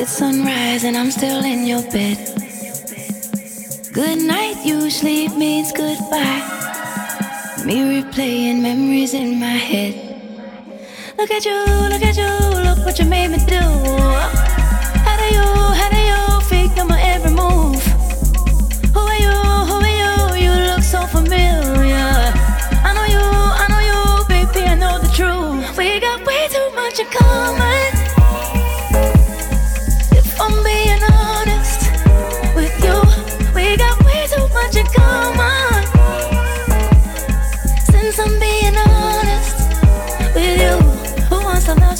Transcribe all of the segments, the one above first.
It's sunrise and I'm still in your bed. Good night usually means goodbye. Me replaying memories in my head. Look at you, look at you, look what you made me do. How do you, how do you on my every move? Who are you, who are you? You look so familiar. I know you, I know you, baby, I know the truth. We got way too much in common.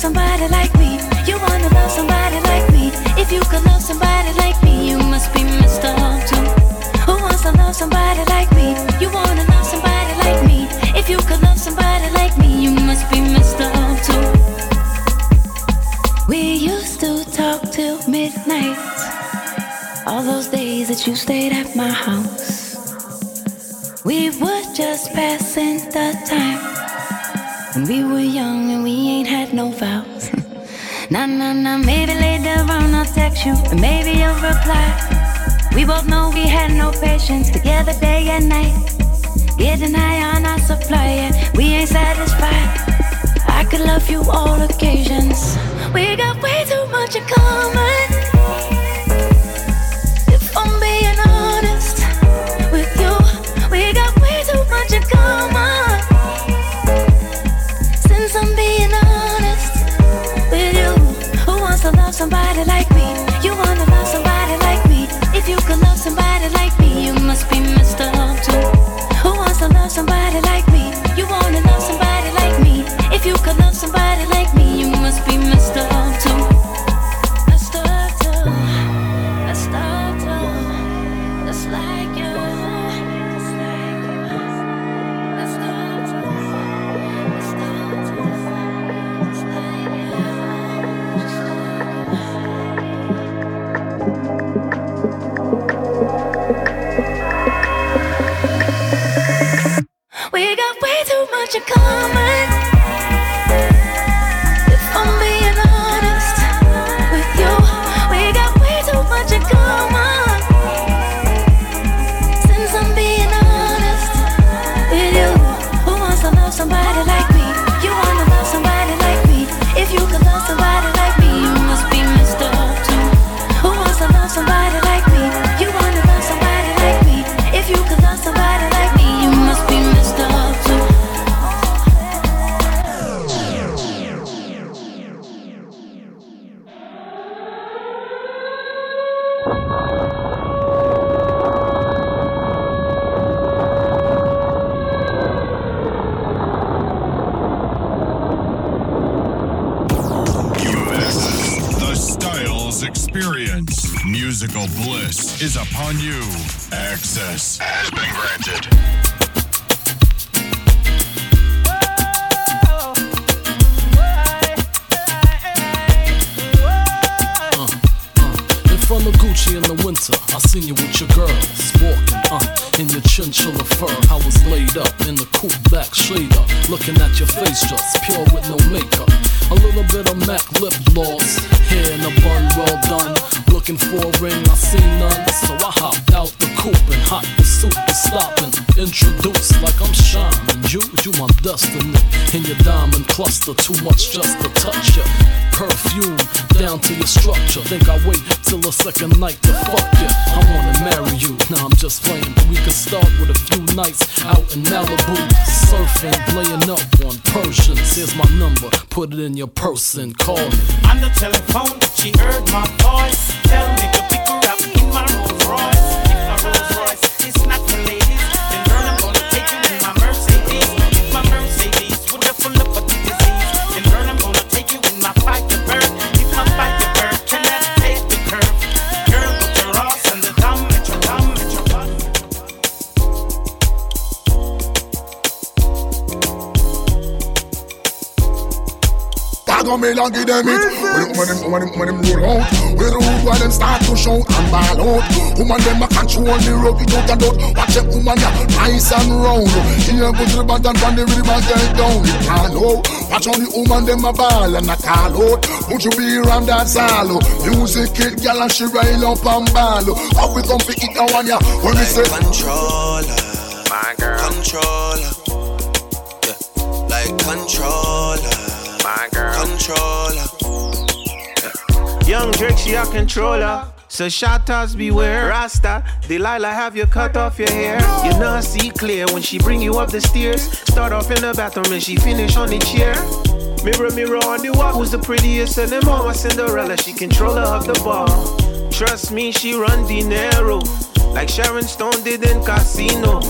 Somebody like me? You wanna love somebody like me? If you could love somebody like me, you must be messed up too. Who wants to love somebody like me? You wanna love somebody like me? If you could love somebody like me, you must be messed up too. We used to talk till midnight. All those days that you stayed at my house. We were just passing the time. When we were young and we ain't had no vows. nah, nah, nah, maybe later on I'll text you and maybe you'll reply. We both know we had no patience together day and night. Getting high on our supply, yeah, we ain't satisfied. I could love you all occasions. We got way too much in common. Styles Experience. Musical bliss is upon you. Access has been granted. Uh, uh, in front of Gucci in the winter, I seen you with your girls chinchilla fur. I was laid up in the cool back shader, looking at your face just pure with no makeup. A little bit of MAC lip gloss, hair in a bun, well done. Looking for a ring, I seen none, so I hopped out and hot pursuit was stopping. Introduced like I'm shining, you, you my destiny. In your diamond cluster, too much just to touch ya. Perfume down to your structure. Think I wait till the second night to fuck ya. I wanna marry you. Nah, I'm just playing, but we could start with a few nights out in Malibu, surfing, laying up on Persians. Here's my number, put it in your purse and call me. On the telephone, she heard my voice. Tell me to pick Royce is go mail and give them it. When, when them, when them, when them roll out, we roll while them start to shout and ball out. Woman them a control the road, it out and out. Watch them woman ya nice and round. Here go to the bottom, from the rhythm and get down. You can't know. Watch on the woman them a ball and a call out. Would you be around that salo? Music it, gal and she rail up and ball. How we come pick it now on ya? When we say controller, my girl, controller, yeah, like controller, my girl, controller. Young Drake, she a controller. So shatters beware, Rasta. Delilah have you cut off your hair. You not see clear when she bring you up the stairs. Start off in the bathroom and she finish on the chair. Mirror, mirror on the wall, who's the prettiest of them all? Cinderella, she controller of the ball. Trust me, she run dinero like Sharon Stone did in Casino.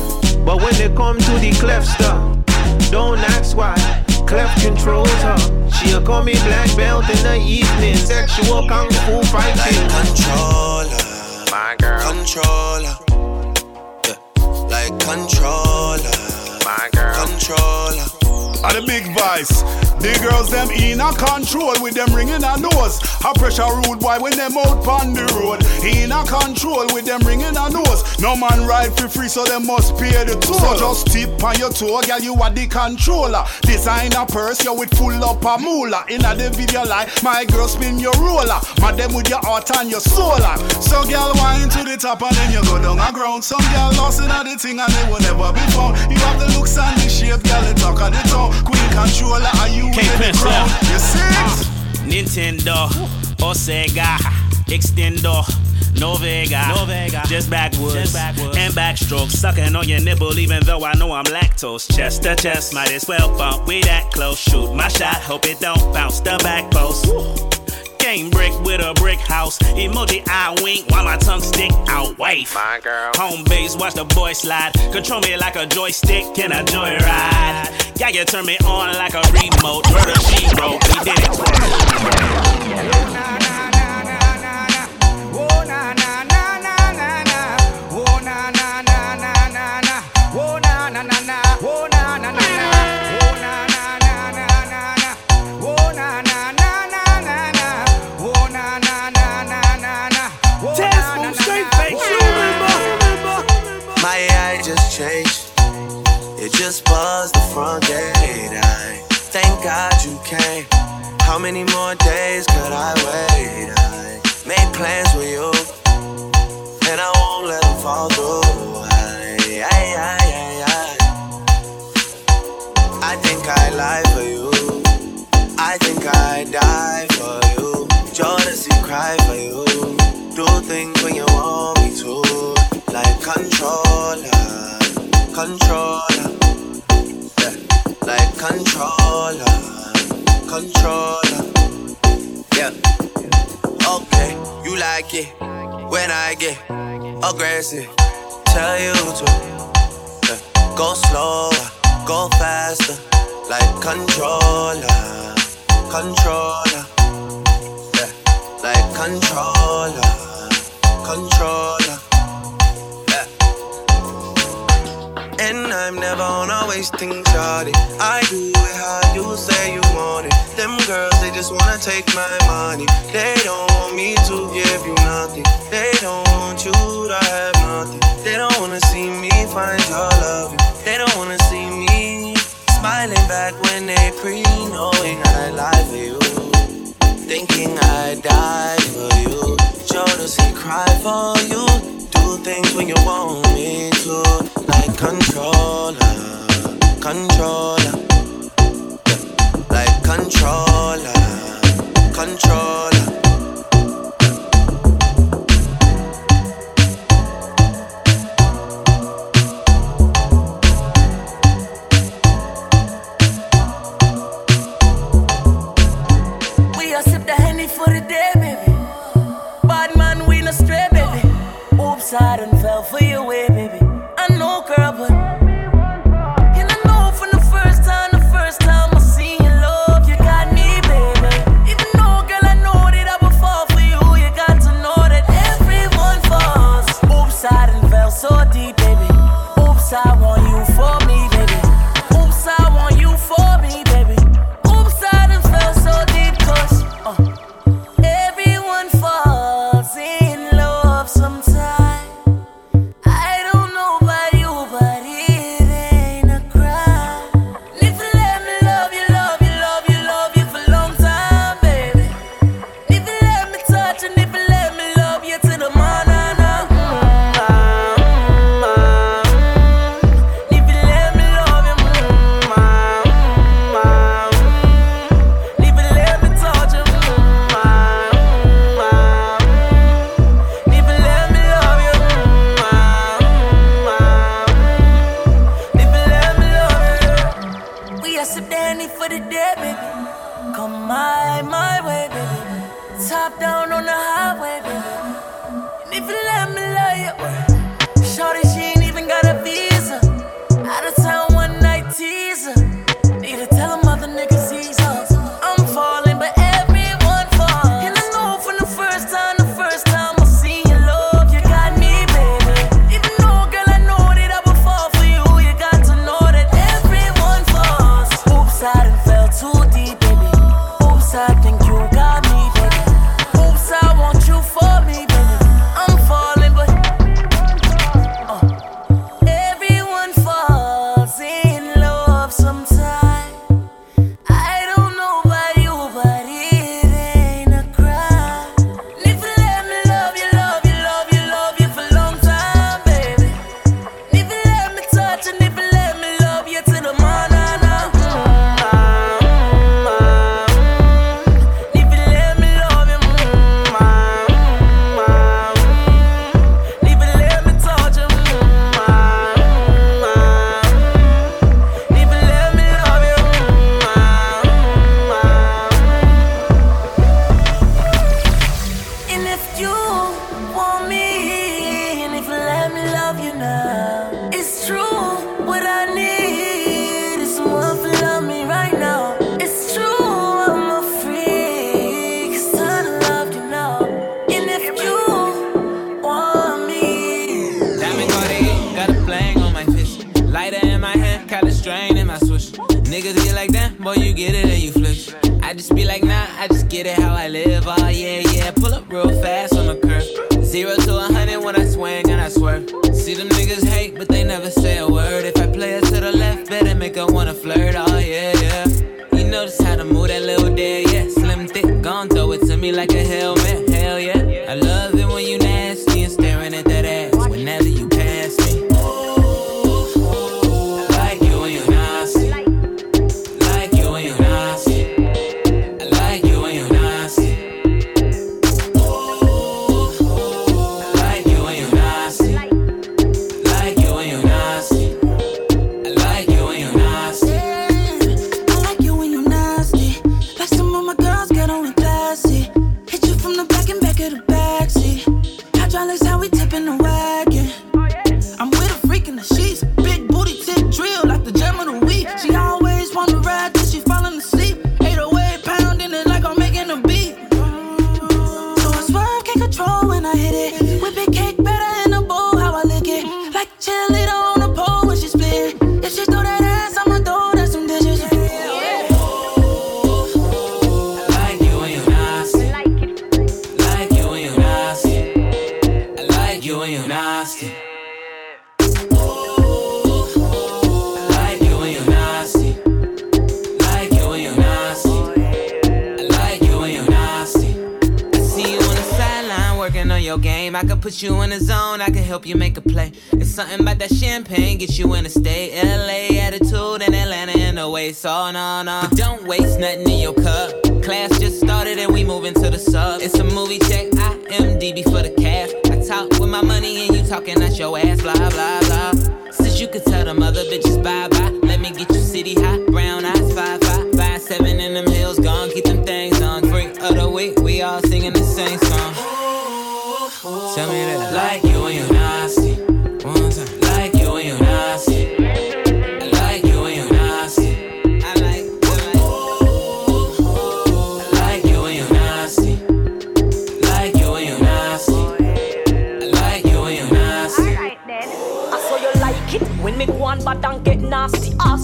But when they come to the clef stuff, don't ask why. Clef controls her. She'll call me black belt in the evening. Sexual kung fu fighting. Like controller, my girl, controller, yeah, like controller, my girl, controller. Are the big vice. The girls them in a control with them ringing a nose. A pressure rude boy when them out on the road. In a control with them ringing a nose. No man ride for free, so them must pay the toll. So just tip on your toe, girl, you are the controller. Design a purse, you with full up a moolah. In a the video like my girl spin your roller. Madam with your heart and your soul. So girl, wine to the top and then you go down a ground. Some girl lost in the thing and they will never be found. You have the looks and the shape, girl, the talk of the town. Queen controller, are you Can't in the piss crown? out. You see? Uh, Nintendo or Sega Extendo no Vega, no Vega, just backwoods, just backwards. and backstroke, sucking on your nipple, even though I know I'm lactose. Chest to chest, might as well bump. We that close, shoot my shot, hope it don't bounce the back post. Game brick with a brick house. Emoji eye wink while my tongue stick out. Wife. My girl. Home base, watch the boy slide. Control me like a joystick, can I joyride? Yeah, you turn me on like a remote. Murder she wrote, we did it. How many more days could I wait? I made plans with you, and I won't let them fall through. I, I, I, I, I. I think I lie for you. I think I die for you. Jealousy cry for you. Do things when you want me to. Like controller, controller. Yeah. Like controller, controller. Yeah. Okay, you like it when I get aggressive. Tell you to yeah. go slower, go faster. Like controller, controller. Yeah. Like controller, controller. And I'm never on a wasting shawty. I do it how you say you just wanna take my money. They don't want me to give you nothing. They don't want you to have nothing. They don't wanna see me find your love. They don't wanna see me smiling back when they pre knowing I lie for you. Thinking I die for you. Jealousy cry for you. Do things when you want me to. Like controller, controller. Controller, controller. We the for the day, baby. Bad man, we stray, baby. Oops, I done fell for your way, baby. Get you in the zone, I can help you make a play. It's something about that champagne, get you in a state. LA attitude and Atlanta in the way, so no, no. But don't waste nothing in your cup. Class just started and we moving to the sub. It's a movie check, I IMDB for the calf. I talk with my money and you talking at your ass, blah, blah, blah. Since you could tell them other bitches bye bye, let me get you city hot, brown eyes, five, five, five, seven in them hills, gone, Tell me that. Like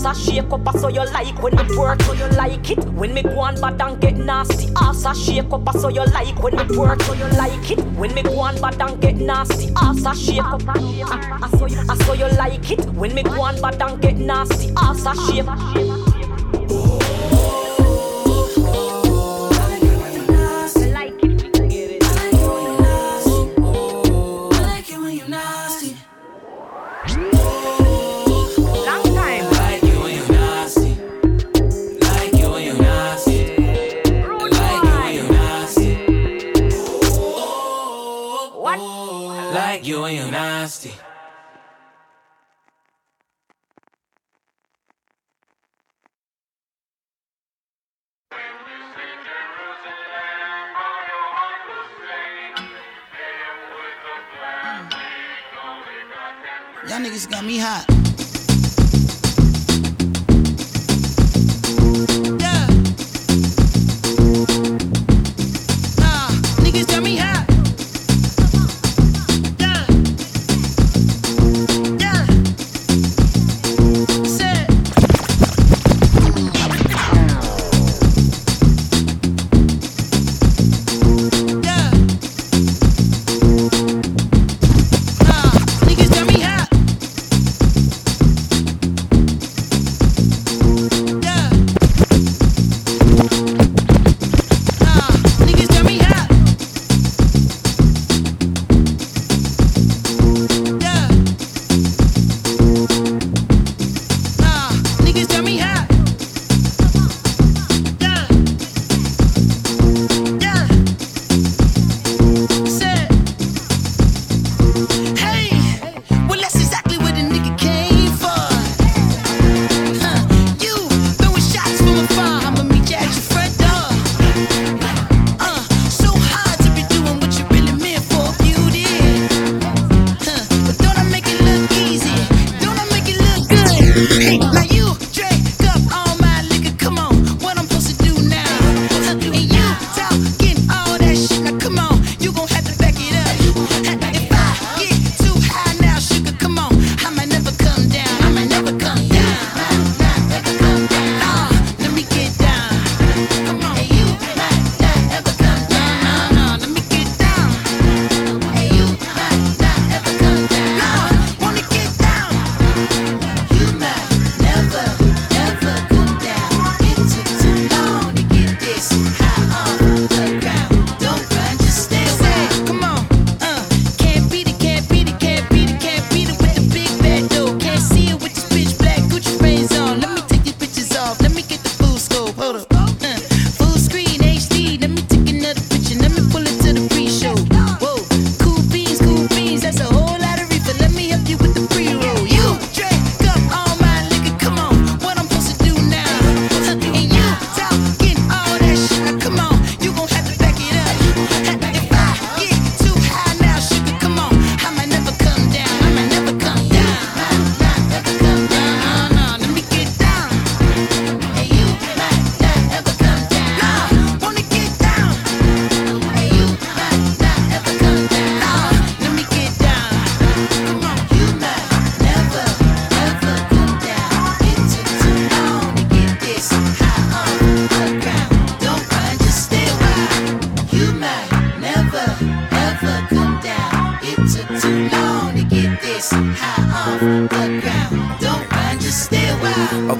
ass a shake up so you like when me work so you like it. When me go on bad and get nasty ass a shake up so you like when me work so you like it. When me go on bad and get nasty ass a shake up I saw you like it. When me go on bad and get nasty ass a shake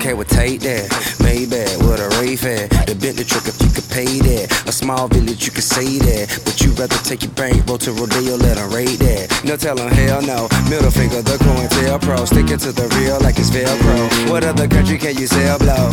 Okay, well, take that. Maybe with a rave at. The bent the trick if you could pay that. A small village, you could say that. But you'd rather take your bankroll to Rodeo, let them raid that. No telling, hell no. Middle finger, the coin tail pro. Sticking to the real like it's Velcro. What other country can you sell blow?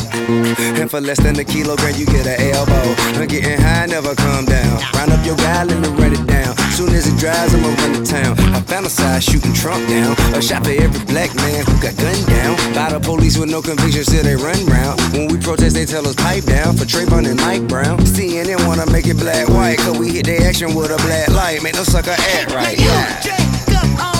And for less than a kilogram, you get an elbow. I'm getting high, never come down. Round up your guy, let me run it down soon as it dries, I'ma run to town. I fantasize shooting Trump down. A shot for every black man who got gunned down. By the police with no conviction, still they run round. When we protest, they tell us pipe down for Trayvon and Mike Brown. CNN wanna make it black white, cause we hit their action with a black light. Make no sucker act right. Yeah.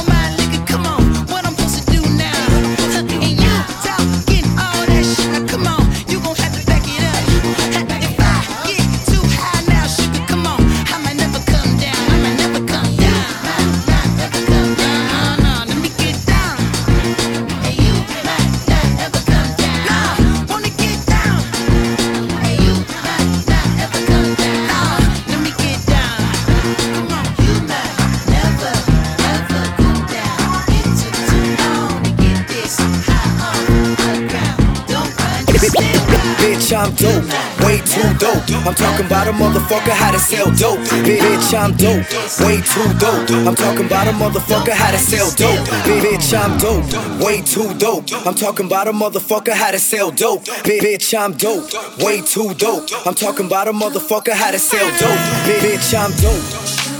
way too dope. I'm talking about a motherfucker how to sell dope. Bitch, I'm dope, way too dope. I'm talking about a motherfucker how to sell dope. Bitch, I'm dope, way too dope. I'm talking about a motherfucker how to sell dope. Bitch, I'm dope, way too dope. I'm talking about a motherfucker how to sell dope. Bitch, I'm dope.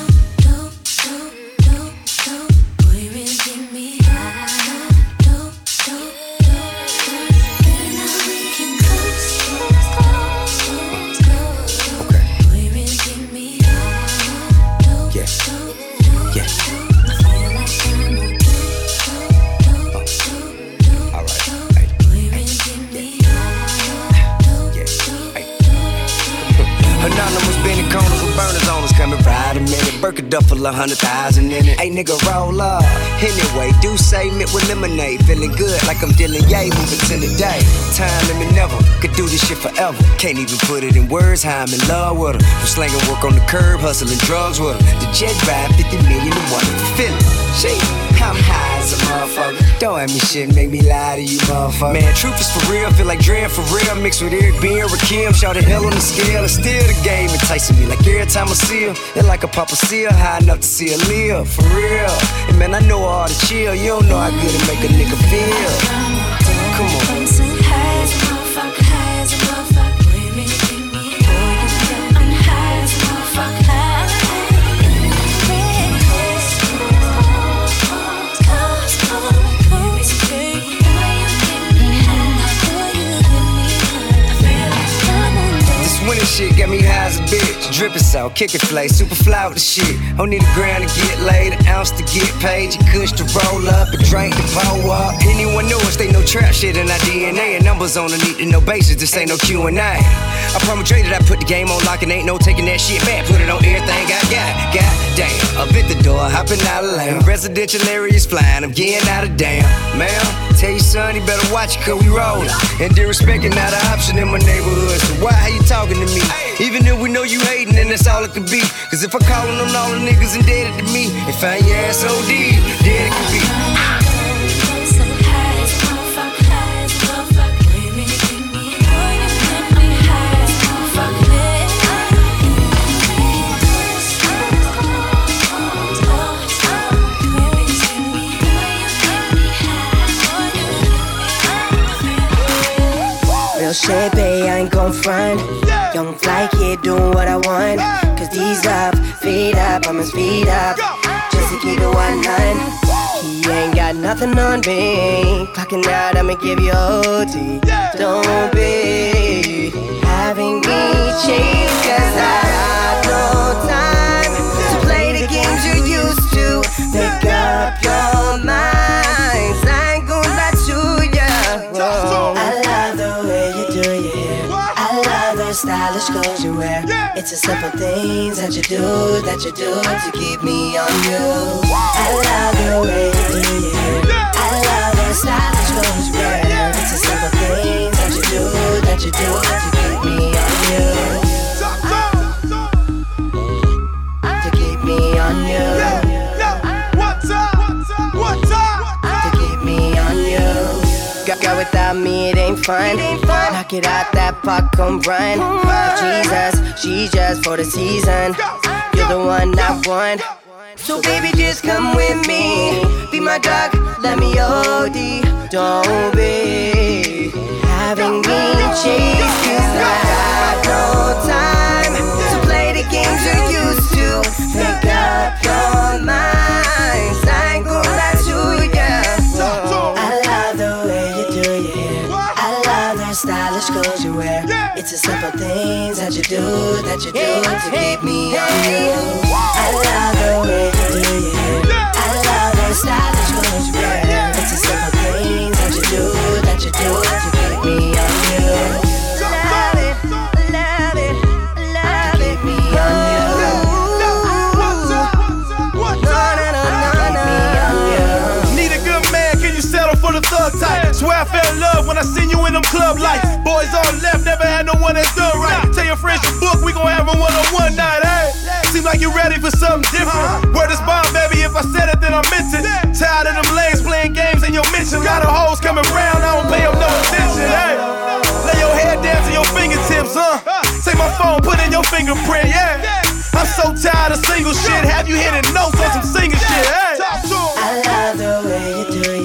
Nigga, roll up. Anyway, do say mint with lemonade. Feeling good like I'm dealing yay, moving to the day. Time and me never could do this shit forever. Can't even put it in words how I'm in love with her. From slanging work on the curb, hustling drugs with her. The jet ride 50 million and one feeling. Shit, I'm high as a motherfucker. Don't have me shit, make me lie to you, motherfucker. Man, truth is for real, feel like Dre for real. Mixed with Eric B and Rakim, shout the hell on the scale. It's still the game enticing me. Like every time I see her, it like a papa seal, high enough to see her live, for real. And man, I know all the chill, you don't know how good it make a nigga feel. Come on. Shit got me high as a bitch. Drippin' so, kick it flay, super fly with the shit. Don't need a gram to get laid, an ounce to get paid. You kush to roll up, a drink to pour up. Anyone know us, they know trap shit in our DNA. And numbers on the need to know basis, this ain't no Q&A. I promise Dre that I put the game on lock and ain't no taking that shit back. Put it on everything I got. God damn, up at the door, hopping out of lane. Residential areas flying, I'm getting out of damn. Ma'am, tell your son he better watch it, cause we rollin'. And disrespecting not an option in my neighborhood. So why are you talking to me? Even if we know you hating, then that's all it could be. Cause if I callin' on all the niggas indebted to me, and find your ass OD, dead it could be. Real shit, babe, I ain't gon' front. Young fly kid doing what I want. Cause these up, feet up, I'ma speed up. Just to keep it 100. He ain't got nothing on me. Clocking out, I'ma give you OT. Don't be having me chase, cause I got no time to play the games you used to. Make up your minds. I ain't gon' lie to ya. Whoa. The stylish clothes you wear. It's the simple things that you do, that you do to keep me on you. I love the way you your. I love the stylish clothes you wear. It's the simple things that you do, that you do to keep without me, it ain't fun. Knock it out that popcorn run. Jesus, she just for the season. You're the one I want. So baby, just come with me. Be my dog, let me OD. Don't be having me chase. Cause I got no time to play the games you're used to. Make up your minds. I ain't gonna clothes you wear. It's the simple things that you do, that you do to keep me on you. I love the way you do your hair. I love the stylish clothes you wear. It's the simple things that you do, that you do to keep me on you. Type? I fell in love when I seen you in them club lights. Boys on left, never had no one that's done right. Tell your friends you book, we gon' have a one on one night, hey? Seem like you ready for something different. Uh-huh. Word is bond, baby, if I said it, then I meant it. Tired of them lanes playing games in your mention. Lot of hoes coming round, I don't pay them no attention, hey? Lay your head down to your fingertips, huh? Uh. Take my phone, put in your fingerprint, yeah. I'm so tired of single shit. Have you hitting notes on some singing shit, hey? I love the way you do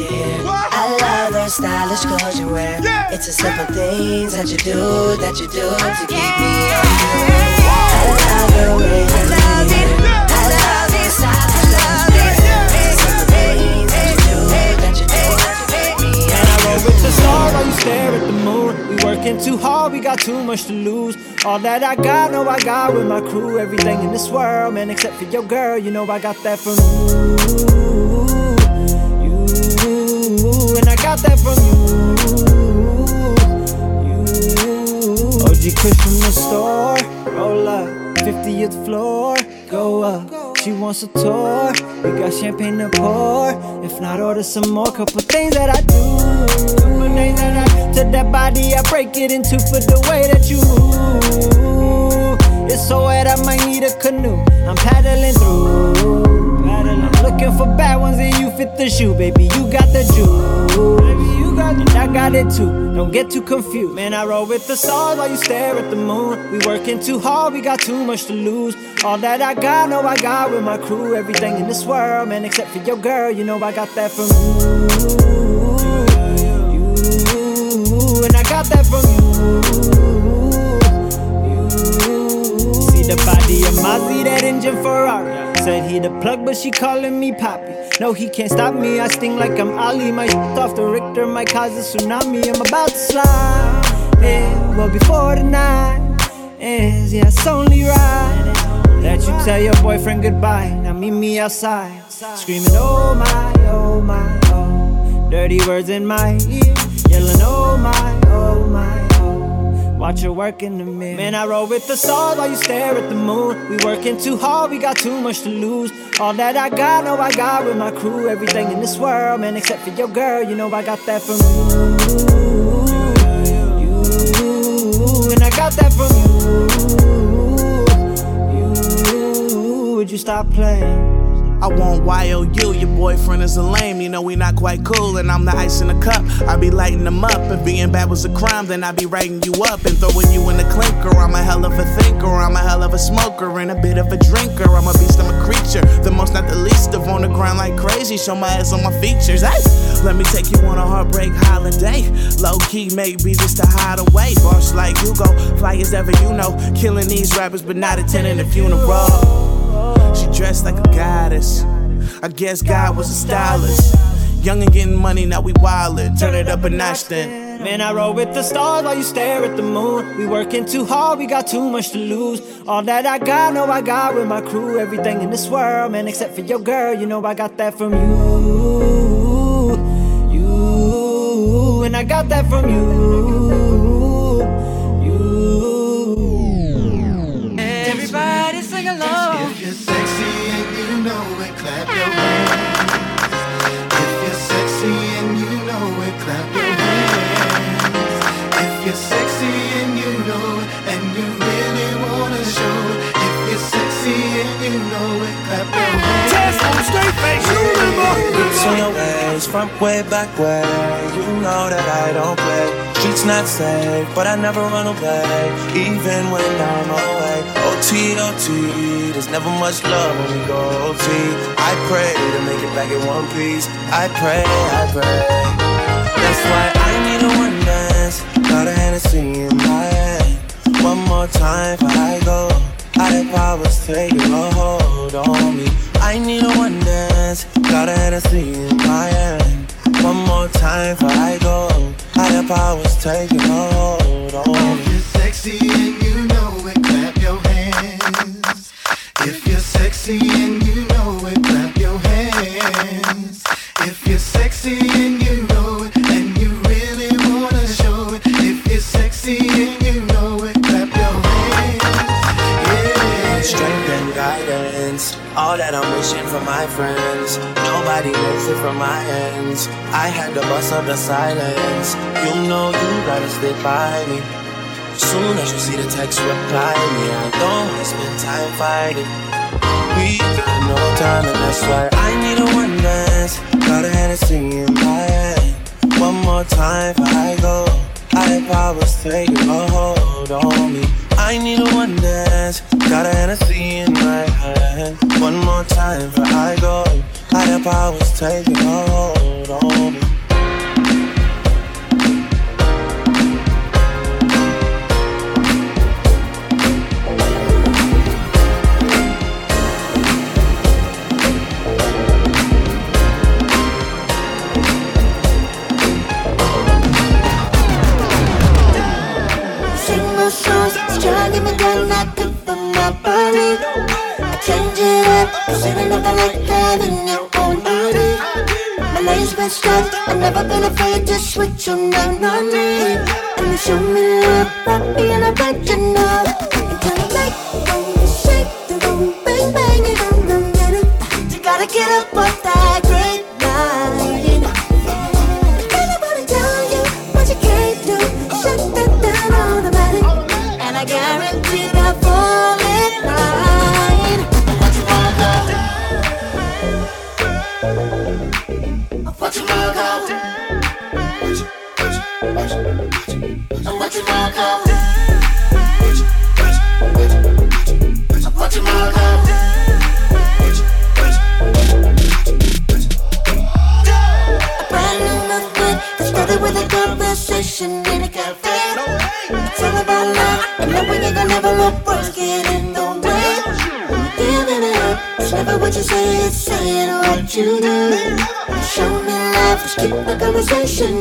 the clothes you wear. It's the simple things that you do, that you do to keep me on you. I love the way you do your. I love the stylish clothes you. It's the simple things that you do, that you do to keep me on And I roll with the stars while you stare at the moon. We working too hard, we got too much to lose. All that I got, know I got with my crew. Everything in this world, man, except for your girl. You know I got that from you. Got that from you. You, OG Kush from the store. Roll up, 50th floor. Go up. She wants a tour. We got champagne to pour. If not, order some more. Couple things that I do. To that body, I break it into for the way that you move. It's so wet, I might need a canoe. I'm paddling through. Looking for bad ones and you fit the shoe, baby. You got the juice. You it. I got it too. Don't get too confused. Man, I roll with the stars while you stare at the moon. We working too hard, we got too much to lose. All that I got, know I got with my crew. Everything in this world, man, except for your girl. You know I got that from you. You, and I got that from you. See the body of Mozzie, that engine Ferrari. Said he the plug, but she calling me Poppy. No, he can't stop me. I sting like I'm Ali. My shit off the Richter might cause a tsunami. I'm about to slide. Yeah, well before the night ends, yeah, it's only right that you tell your boyfriend goodbye. Now meet me outside, screaming, Oh my, oh my, oh. Dirty words in my ear, yelling, Oh my, oh my. Watch her work in the mirror. Man, I roll with the stars while you stare at the moon. We working too hard, we got too much to lose. All that I got, know I got with my crew. Everything in this world, man, except for your girl. You know I got that from you. You, and I got that from you. You, would you stop playing? I won't YOU, your boyfriend is a lame. You know we not quite cool, and I'm the ice in the cup. I be lighting them up. If being bad was a crime, then I be writing you up and throwing you in the clinker. I'm a hell of a thinker, I'm a hell of a smoker, and a bit of a drinker. I'm a beast, I'm a creature. The most, not the least, of on the ground like crazy. Show my ass on my features. Hey, let me take you on a heartbreak holiday. Low key, maybe just to hide away. Boss like Hugo, fly as ever you know. Killing these rappers, but not attending the funeral. She dressed like a goddess. I guess God was a stylist. Young and getting money, now we wildin'. Turn it up a notch then. Man, I roll with the stars while you stare at the moon. We working too hard, we got too much to lose. All that I got, know I got with my crew. Everything in this world, man, except for your girl. You know I got that from you. You, and I got that from you. You know it, clap your hands. Test on straight face, you remember? Lips on your ways, front way, back way. You know that I don't play. Streets not safe, but I never run away, even when I'm away. OT, OT, there's never much love when we go OT. I pray to make it back in one piece. I pray, I pray. That's why I need a one dance. Got a Hennessy in my hand. One more time before I go. Higher powers taking a hold on me. I need a one dance. Got a Hennessy in my hand. One more time before I go. Higher powers taking a hold on me. If you're sexy and you know it, clap your hands. If you're sexy and you know it, clap your hands. If you're sexy and you know it, and you really wanna show it. If you're sexy all that I'm wishing for my friends. Nobody knows it from my ends. I had to bust up the silence. You know you gotta stick by me. Soon as you see the text, reply me. I don't wanna spend time fighting. We got no time, and that's why I need a one dance. Got a Hennessy in my hand. One more time I go. Higher powers taking a hold on me. I need a one dance. Got a Hennessy in my hand. One more time before I go. Higher powers taking a hold on me. having your own ID. My lady's been. I've never been afraid to switch your name on me. And you show me love by being a original. Until you make, shake the room, bang bang the minute. You gotta get up off keep the conversation.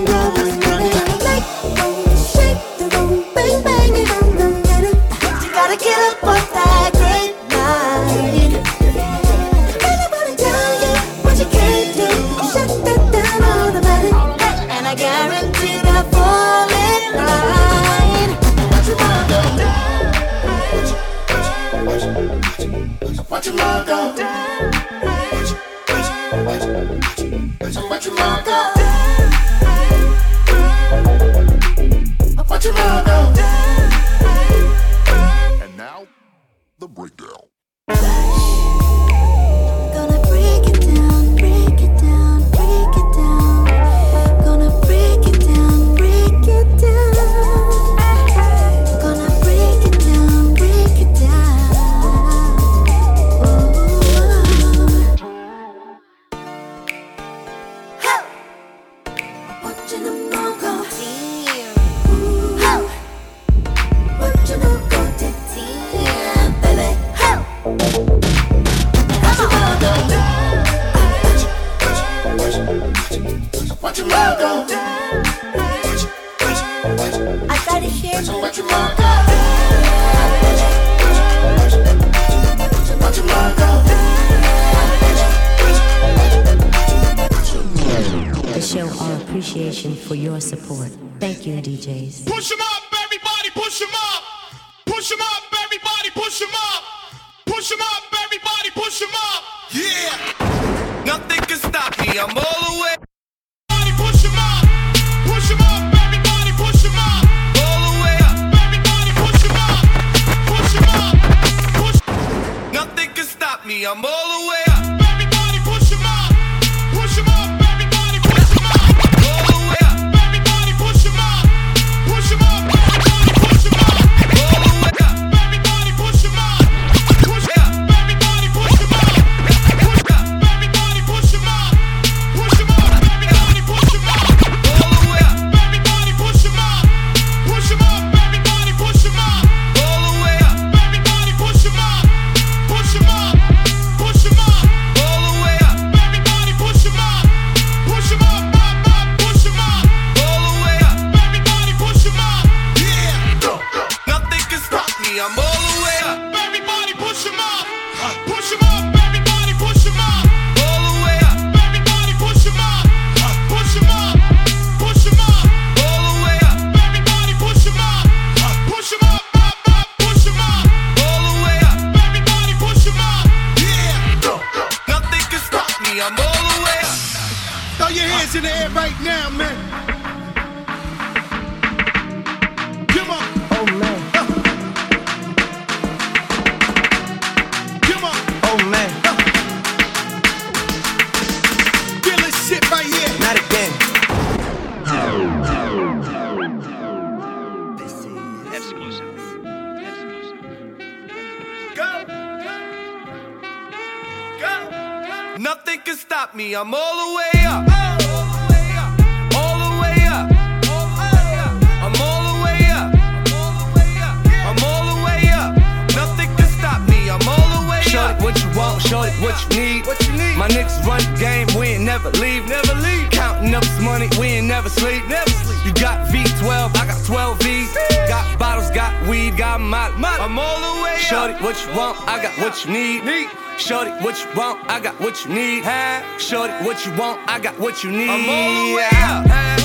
what you want, shorty, what you need. What you need. My niggas run the game, we ain't never leave. Never leave. Counting up this money, we ain't never sleep. Never sleep. You got V12, I got 12 V's. Got bottles, got weed, got my, my. I'm all the way. Shorty, up. what you want, I got what you need. need. Shorty, what you want, I got what you need. Hey. Shorty, what you want, I got what you need. I'm all the way out. Hey.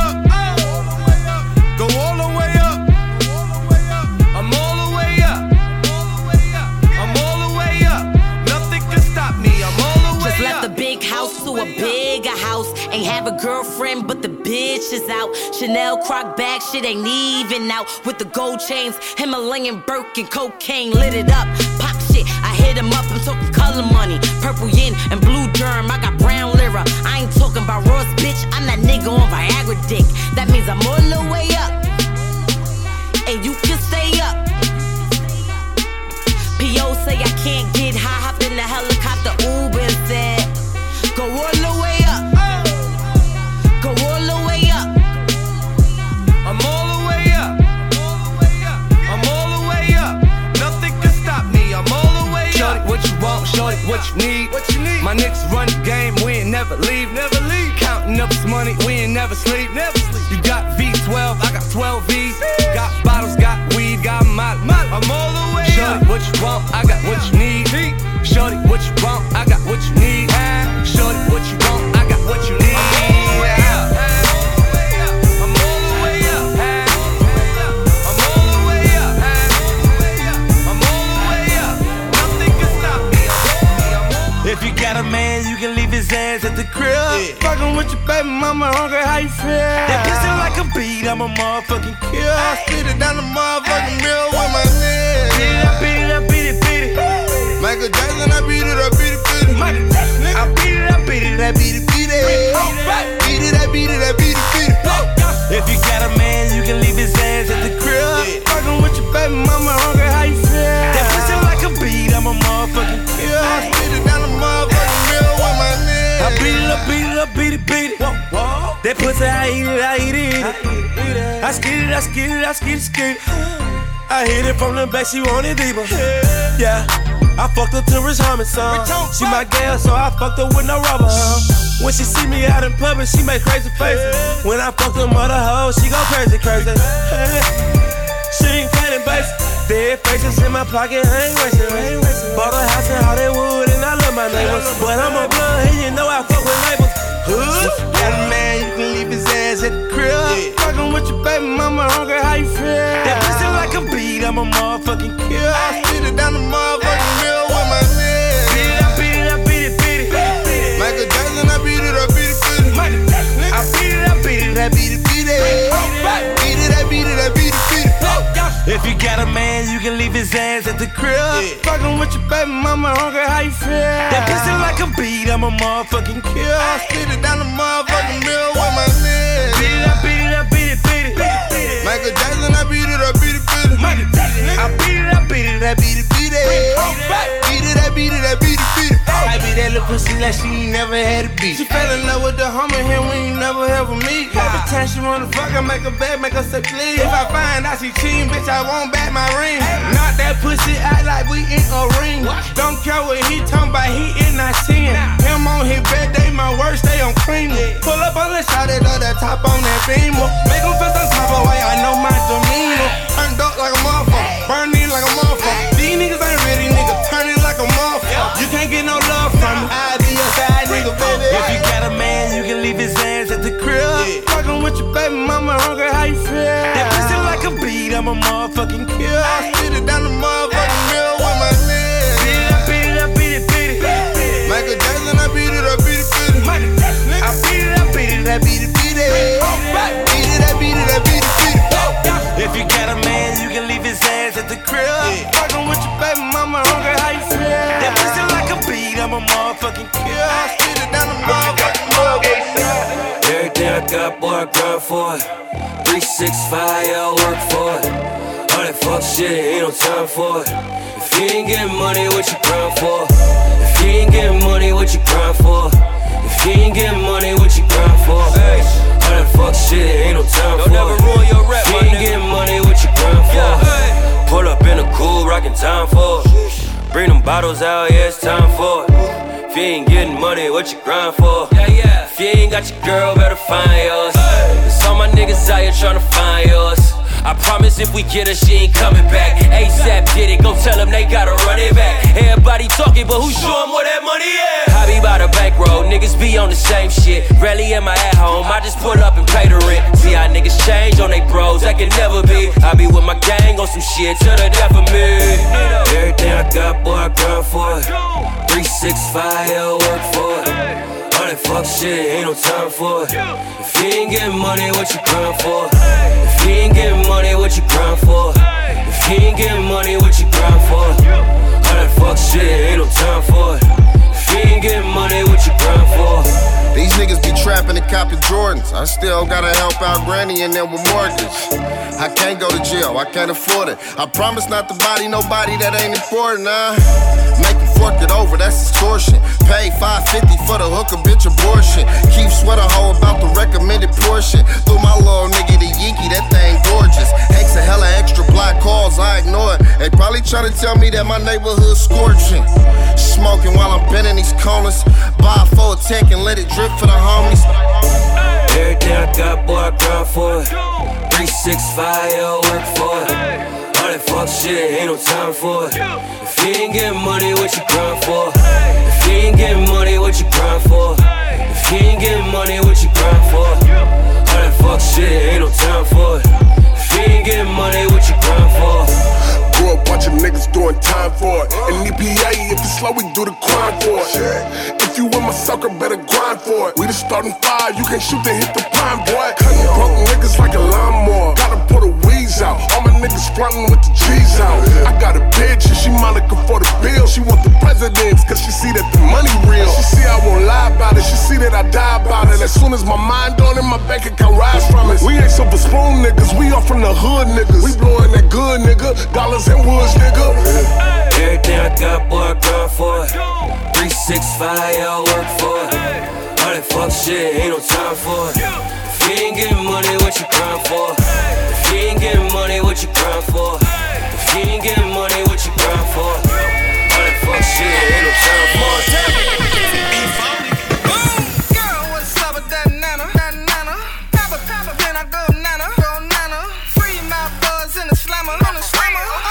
Left the big house to a bigger house. Ain't have a girlfriend, but the bitch is out. Chanel croc bag, shit ain't even out. With the gold chains, Himalayan Birkin, cocaine lit it up. Pop shit, I hit him up. I'm talking color money, purple yin and blue germ. I got brown lira. I ain't talking about Ross, bitch. I'm that nigga on Viagra dick. That means I'm all the way up, and you can stay up. P.O. say I can't get high, back, she want it deeper. Yeah, I fucked her to Rich Homie song. She my girl, so I fucked her with no rubber. huh? When she see me out in public, she make crazy faces. When I fuck them other hoes, she go crazy, crazy. She ain't playing bass. Dead faces in my pocket, I ain't wasting. I ain't wasting. Bought a house in Hollywood and I love my neighbors. But I'm a blood, and you know I fuck with neighbors. Hood. Got a man, you can leave his ass at the crib. Fucking with your baby mama, hungry, how you feel? That pussy like a beat, I'm a motherfucking kill. I spit it down the motherfucking mill with my leg. Beat it, I beat it, I beat it, beat it. Michael Jackson, I beat it, I beat it, beat it. I beat it, I beat it, I beat it, beat it. Beat it, If you got a man, you can leave his ass at the crib. Fucking with your baby mama, hungry, how you feel? That pussy like a beat, I'm a motherfucking kill. I spit it down the motherfucking mill with my leg. Beat it, I beat it, I beat it, beat it. Michael Jackson, I beat it, I beat it, beat it. Jackson, I beat it, I beat it, I beat it, beat it. Beat it, oh, I beat it, I beat it, beat it. I beat that little pussy like she ain't never had a beat. She fell in love with the homie here, we ain't never ever meet. Every time she wanna fuck, I make her beg, make her say please. If I find out she cheating, bitch, I won't back my ring. Knock that pussy out like we in a ring. Don't care what he talking about, he in not seeing. Him on his bed, they my worst, they on clean. Pull up on the shot, it the top on that beam. Make him feel some type of way, I know my demeanor. Turned up like a motherfucker, burning like a motherfucker. These niggas ain't ready, nigga, turning like a motherfucker. You can't get no love from me. I be a side nigga, baby. If you got a man, you can leave his ass at the crib. Fucking with your baby mama, hungry, how you feel? That pussy like a beat, I'm a motherfucking kill. I spit it down the motherfucking grind for it. 365, yeah, I work for it. All that fuck shit, ain't no time for it. If you ain't getting money, what you grind for? If you ain't getting money, what you grind for? If you ain't getting money, what you grind for? Hey, All that fuck shit, ain't no time Don't for never it. ruin your rep, If you ain't nigga. getting money, what you grind for? Pull up in a cool, rockin' time for it. Bring them bottles out, yeah, it's time for it. If you ain't getting money, what you grind for? Yeah, yeah. You ain't got your girl, better find yours. It's all my niggas out here tryna find yours. I promise if we get her, she ain't coming back. ASAP did it, go tell them they gotta run it back. Everybody talking, but who show 'em where that money at? I be by the bankroll, niggas be on the same shit. Rarely am I at home, I just pull up and pay the rent. See how niggas change on they bros, that can never be. I be with my gang on some shit to the death of me. Everything I got, boy, I grind for it. 365, yeah, work for it. That fuck shit, ain't no time for it. If you ain't getting money, what you grind for? If you ain't getting money, what you grind for? If you ain't getting money, what you grind for? All that fuck shit, ain't no time for it. If you ain't getting money, what you grind for? These niggas be trapping and copping Jordans. I still gotta help out Granny and them with mortgage. I can't go to jail, I can't afford it. I promise not to body nobody that ain't important, nah. Make them fork it over, that's extortion. Pay 550 for the hooker, bitch abortion. Keep sweater hoe about the recommended portion. Threw Probably tryna tell me that my neighborhood scorching. Smoking while I'm bending these corners. Buy a full tech and let it drip for the homies. Everything I got, boy, I grind for it. 365, yeah, I work for it. All that fuck shit, ain't no time for it. If you ain't getting money, what you grind for? If you ain't getting money, what you grind for? If you ain't getting money, what you grind for? All that fuck shit, ain't no time for it. If you ain't getting money, what you grind for? Grew up watching niggas doing time for it. And EPA, if it's slow, we do the crime for it. If you in my sucker, better grind for it. We the starting fire, you can shoot and hit the pine, boy. Cutting broke niggas like a lawnmower. Gotta put a wheeze out. All my niggas frontin' with the G's out. I got a bitch and she Monica for the bill. She want the presidents, cause she see that the money real. She see I won't lie about it. She see that I die about it. As soon as my mind on it, my bank account rise from it. We ain't silver spoon niggas, we all from the hood niggas. We blowin' that good nigga, dollars and woods nigga. Everything I got, boy, I grind for it. 365, yeah, I work for it. All that fuck shit, ain't no time for it. You ain't getting money, what you grind for? If you ain't getting money, what you grind for? If you ain't getting money, what you grind for? All that fuck shit, ain't no time for it. Girl, what's up with that nana? Nana. Papa, papa, then I go nana. Go nana. Free my buzz in the slammer. On the slammer.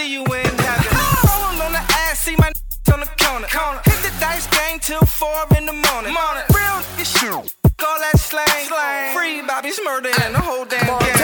See you in heaven. Rolling on the ass, see my n- on the corner. Hit the dice game till 4 in the morning. Real nigga shoot. All that slang. Free Bobby Shmurda and the whole damn gang.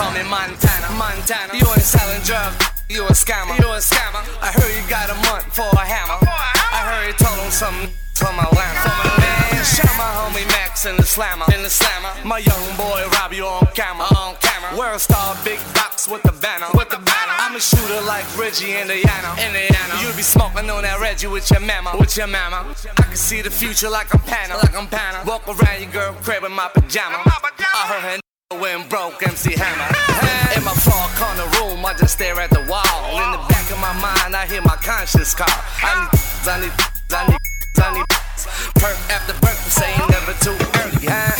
Call me Montana. Montana. You ain't selling drugs. You a scammer. You a scammer. I heard you got a month for a hammer. I heard you told him something from Atlanta. From Atlanta. Shout my homie Max in the slammer. In the slammer. My young boy rob you on camera. On camera. World star big box with the banner. With the banner. I'm a shooter like Reggie Indiana. Indiana. You be smoking on that Reggie with your mama. With your mama. I can see the future like I'm Panna. Like I'm Panna. Walk around your girl crib in my pajama. I heard her when broke MC Hammer. In my far corner room, I just stare at the wall. In the back of my mind, I hear my conscience call. I need, I need, I need, I need. Perk after perk, saying never too early. Huh?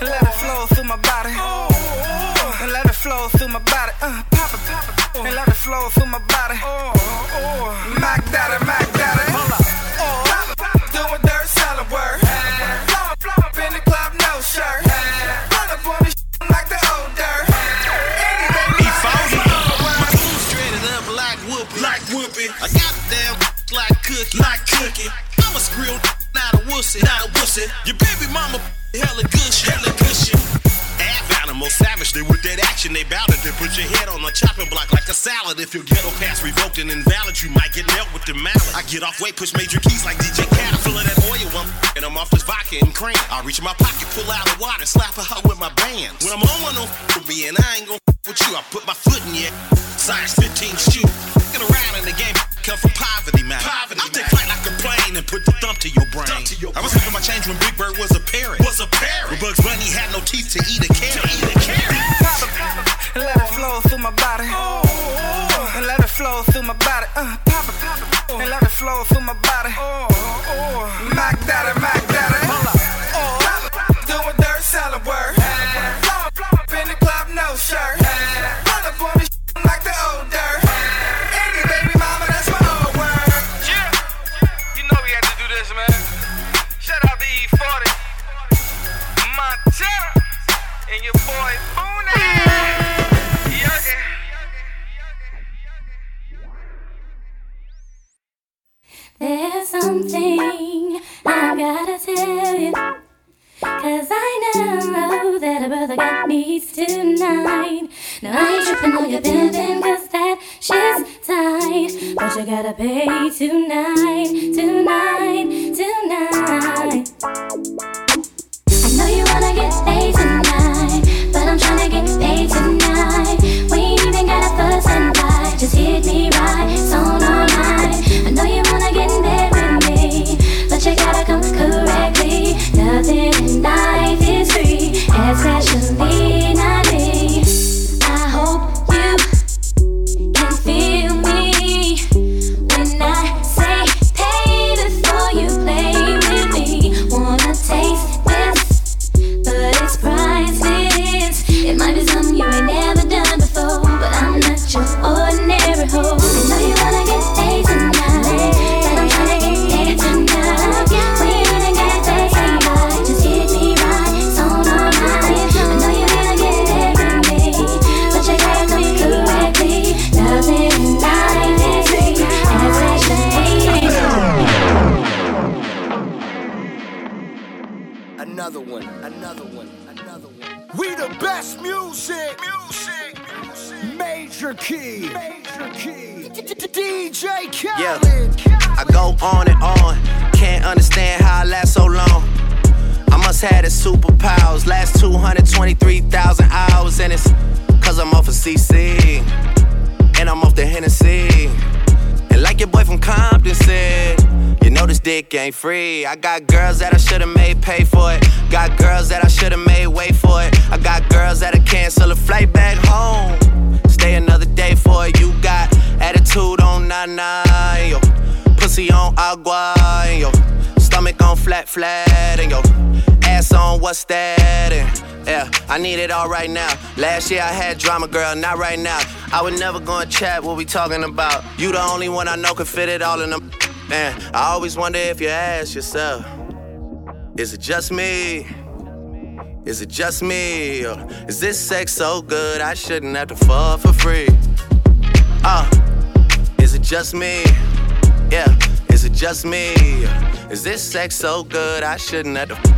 And let it flow through my body. And let it flow through my body. Uh, pop it, pop it. And let it flow through my body. Mac Daddy, Mac cookie. Like cookie. I'm a skrill, not a wussy. Not a wussy. Your baby mama hella gushy. Hella gushy. Animal savagely with that action they bout it. They put your head on a chopping block like a salad. If your ghetto pass revoked and invalid, you might get nailed with the mallet. I get off weight, push major keys like DJ Khaled. Full of that oil, I'm and I'm off this vodka and cream. I reach in my pocket, pull out the water, slap a hoe with my bands. When I'm on one, don't with me, and I ain't gon' with you. I put my foot in your size 15 shoe. Put the thump to your brain. I was having my change when Big Bird was a parrot. Was a parrot. When Bugs Bunny had no teeth got needs tonight. No, I ain't tripping on your pimpin' cause that shit's tight. But you gotta pay tonight, tonight, tonight. I know you wanna get paid tonight, but I'm tryna get paid tonight. That? Yeah, I need it all right now. Last year I had drama, girl, not right now. I would never go and chat what we talking about. You the only one I know can fit it all in them. Man, I always wonder if you ask yourself, is it just me? Is it just me? Or is this sex so good I shouldn't have to fuck for free? Uh, is it just me? Yeah, is it just me? Is this sex so good I shouldn't have to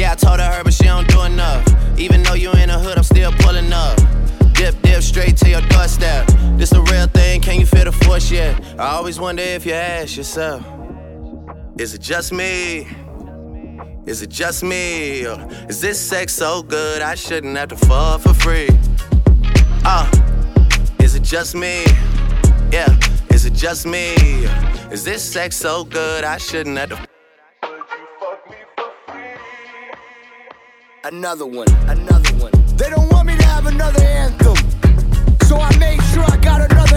Yeah, I told her, but she don't do enough. Even though you in the hood, I'm still pulling up. Dip, dip, straight to your doorstep. This a real thing, can you feel the force yet? I always wonder if you ask yourself, is it just me? Is it just me? Or is this sex so good I shouldn't have to fuck for free? Uh, is it just me? Yeah, is it just me? Is this sex so good I shouldn't have to Another one, another one. They don't want me to have another anthem. So I made sure I got another